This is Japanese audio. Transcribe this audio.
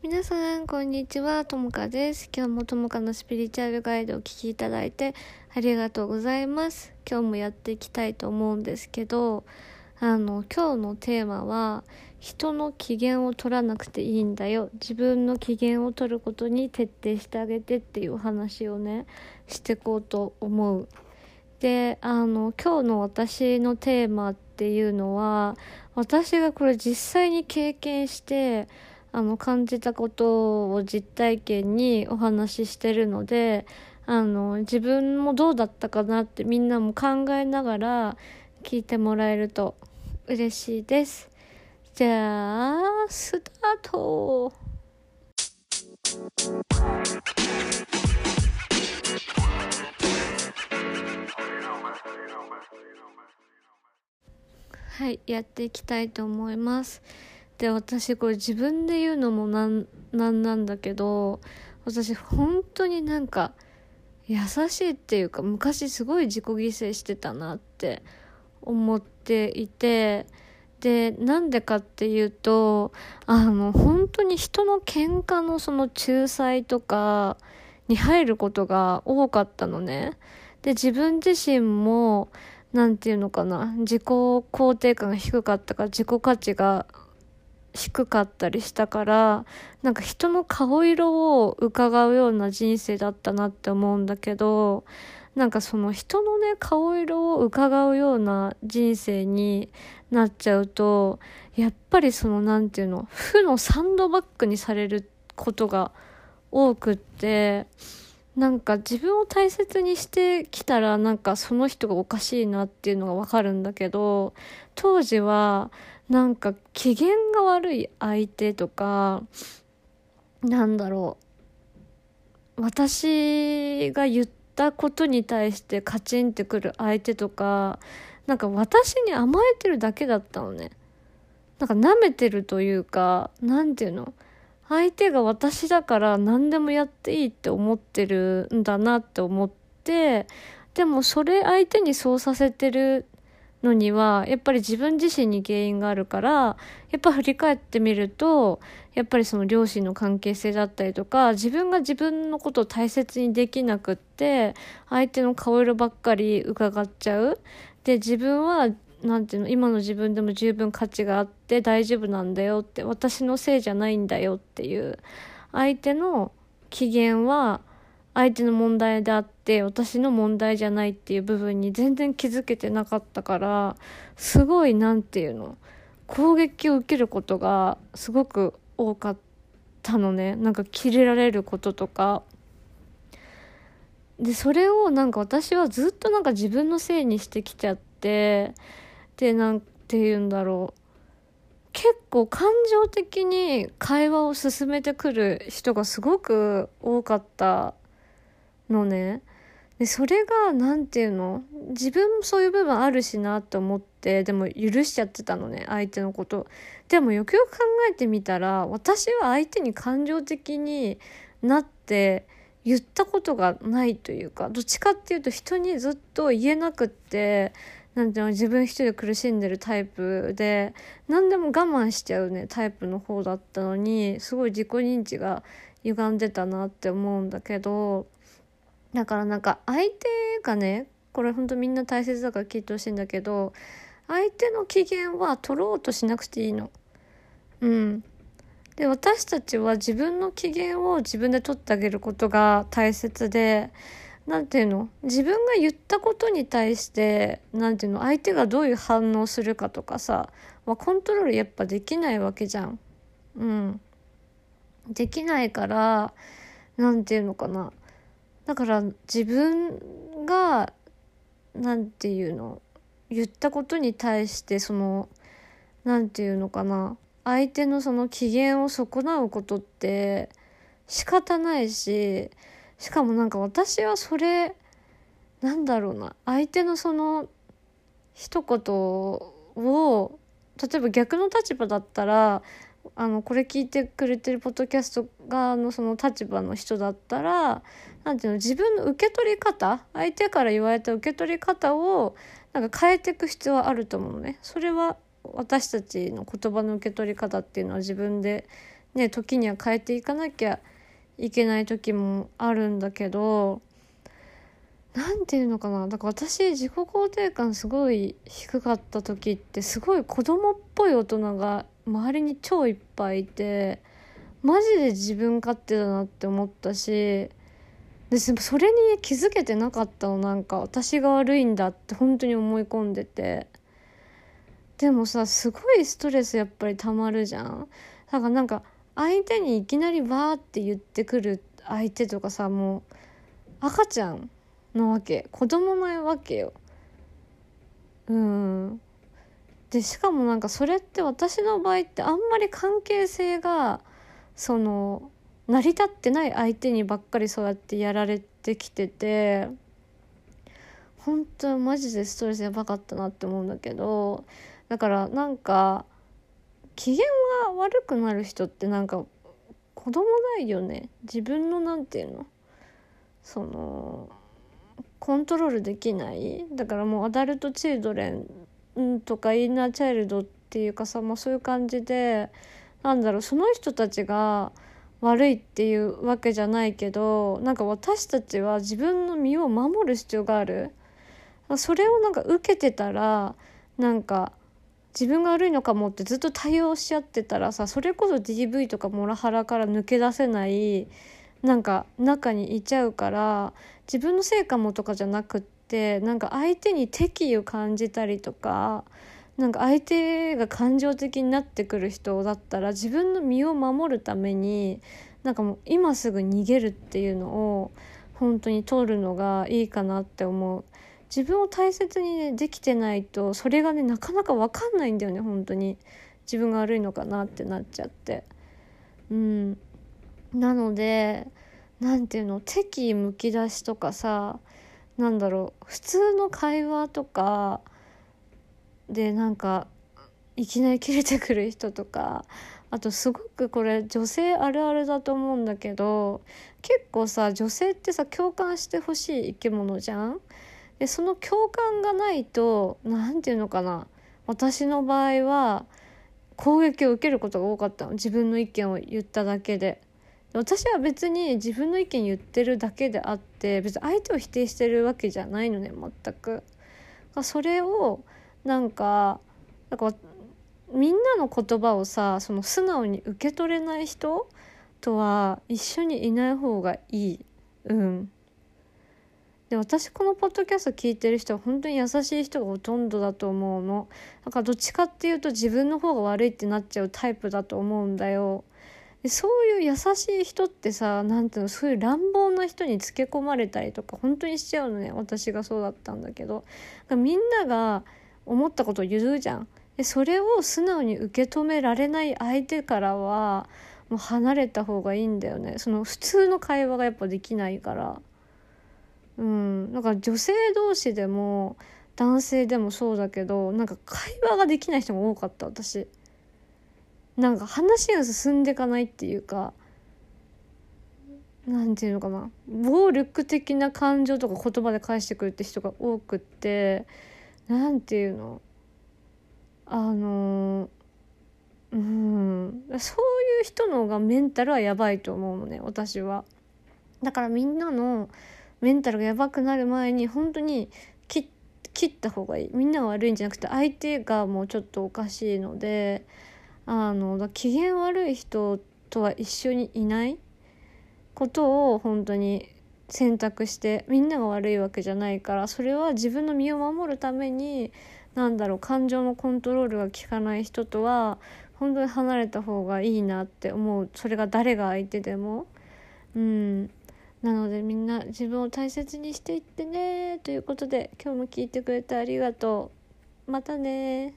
皆さん、こんにちは。ともかです。今日もともかのスピリチュアルガイドをお聞きいただいてありがとうございます。今日もやっていきたいと思うんですけど、あの、今日のテーマは、人の機嫌を取らなくていいんだよ。自分の機嫌を取ることに徹底してあげてっていうお話をね、していこうと思う。で、あの、今日の私のテーマっていうのは、私がこれ実際に経験して、あの感じたことを実体験にお話ししてるのであの自分もどうだったかなってみんなも考えながら聞いてもらえると嬉しいです。じゃあスタートはいやっていきたいと思います。で私これ自分で言うのもなんなんなんだけど私本当になんか優しいっていうか昔すごい自己犠牲してたなって思っていてでなんでかっていうとあの本当に人の喧嘩のその仲裁とかに入ることが多かったのね。で自分自身も何て言うのかな自己肯定感が低かったから自己価値が低かったりしたからなんか人の顔色を伺うような人生だったなって思うんだけどなんかその人のね顔色を伺うような人生になっちゃうとやっぱりその何て言うの負のサンドバッグにされることが多くってなんか自分を大切にしてきたらなんかその人がおかしいなっていうのがわかるんだけど当時はなんか機嫌が悪い相手とかなんだろう。私が言ったことに対してカチンってくる相手とかなんか私に甘えてるだけだったのね。なんか舐めてるというかなんていうの。相手が私だから何でもやっていいって思ってるんだなって思ってでもそれ相手にそうさせてるのにはやっぱり自分自身に原因があるからやっぱ振り返ってみるとやっぱりその両親の関係性だったりとか自分が自分のことを大切にできなくって相手の顔色ばっかり伺っちゃう。で自分はなんていうの今の自分でも十分価値があって大丈夫なんだよって私のせいじゃないんだよっていう相手の機嫌は相手の問題であって私の問題じゃないっていう部分に全然気づけてなかったからすごい何て言うの攻撃を受けることがすごく多かったのね。なんかキレられることとか。でそれをなんか私はずっとなんか自分のせいにしてきちゃってでなんて言うんだろう。結構感情的に会話を進めてくる人がすごく多かったのね。でそれが何て言うの？自分もそういう部分あるしなって思ってでも許しちゃってたのね相手のこと。でもよくよく考えてみたら私は相手に感情的になって言ったことがないというかどっちかっていうと人にずっと言えなくってなんていうの？自分一人で苦しんでるタイプで何でも我慢しちゃうねタイプの方だったのにすごい自己認知が歪んでたなって思うんだけどだからなんか相手がねこれほんとみんな大切だから聞いてほしいんだけど相手の機嫌は取ろうとしなくていいの。うん。で私たちは自分の機嫌を自分で取ってあげることが大切で何ていうの？自分が言ったことに対して何ていうの？相手がどういう反応するかとかさ、ま、コントロールやっぱできないわけじゃん。うん。できないから何ていうのかな？だから自分が何て言うの？言ったことに対してその何て言うのかな？相手のその機嫌を損なうことって仕方ないししかもなんか私はそれなんだろうな？相手のその一言を例えば逆の立場だったらあのこれ聞いてくれてるポッドキャスト側のその立場の人だったら何ていうの自分の受け取り方相手から言われた受け取り方をなんか変えていく必要はあると思うのね。それは私たちの言葉の受け取り方っていうのは自分でね時には変えていかなきゃいけない時もあるんだけど何て言うのかなだから私自己肯定感すごい低かった時ってすごい子供っぽい大人が周りに超いっぱいいてマジで自分勝手だなって思ったしでそれに気づけてなかったのなんか私が悪いんだって本当に思い込んでて。でもさすごいストレスやっぱりたまるじゃん。だからなんか相手にいきなりバーって言ってくる相手とかさもう赤ちゃんのわけ子供のわけよ。うん。でしかもなんかそれって私の場合ってあんまり関係性がその成り立ってない相手にばっかりそうやってやられてきてて本当マジでストレスやばかったなって思うんだけどだからなんか機嫌が悪くなる人ってなんか子供ないよね。自分のなんていうの？そのコントロールできない。だからもうアダルト・チルドレンんとかインナーチャイルドっていうかさ、まあ、そういう感じでなんだろうその人たちが悪いっていうわけじゃないけどなんか私たちは自分の身を守る必要がある。それをなんか受けてたらなんか自分が悪いのかもってずっと対応しちゃってたらさそれこそ DV とかモラハラから抜け出せないなんか中にいちゃうから自分のせいかもとかじゃなくってなんか相手に敵意を感じたりとかなんか相手が感情的になってくる人だったら自分の身を守るためになんかもう今すぐ逃げるっていうのを本当に通るのがいいかなって思う。自分を大切にねできてないとそれがねなかなか分かんないんだよね本当に。自分が悪いのかなってなっちゃって。うん。なので何ていうの敵意むき出しとかさなんだろう普通の会話とかでなんかいきなり切れてくる人とかあとすごくこれ女性あるあるだと思うんだけど結構さ女性ってさ共感してほしい生き物じゃん？でその共感がないと何て言うのかな私の場合は攻撃を受けることが多かったの。自分の意見を言っただけで。私は別に自分の意見言ってるだけであって別に相手を否定してるわけじゃないのね全く。それをなんかなんかみんなの言葉をさその素直に受け取れない人とは一緒にいない方がいい。うん。で私このポッドキャスト聞いてる人は本当に優しい人がほとんどだと思うの。だからどっちかっていうと自分の方が悪いってなっちゃうタイプだと思うんだよ。でそういう優しい人ってさ何ていうのそういう乱暴な人につけ込まれたりとか本当にしちゃうのね私がそうだったんだけど。みんなが思ったことを言うじゃん。でそれを素直に受け止められない相手からはもう離れた方がいいんだよね。その普通の会話がやっぱできないから。うん。だか女性同士でも男性でもそうだけどなんか会話ができない人が多かった私。なんか話が進んでいかないっていうか何て言うのかな。暴力的な感情とか言葉で返してくるって人が多くって何て言うの。あのうん。そういう人のがメンタルはやばいと思うのね私は。だからみんなのメンタルがやばくなる前に本当に切った方がいい。みんなが悪いんじゃなくて相手がもうちょっとおかしいのであの機嫌悪い人とは一緒にいない。ことを本当に選択してみんなが悪いわけじゃないからそれは自分の身を守るために何だろう感情のコントロールが効かない人とは本当に離れた方がいいなって思う。それが誰が相手でも。うん。なのでみんな自分を大切にしていってねということで今日も聞いてくれてありがとう。またね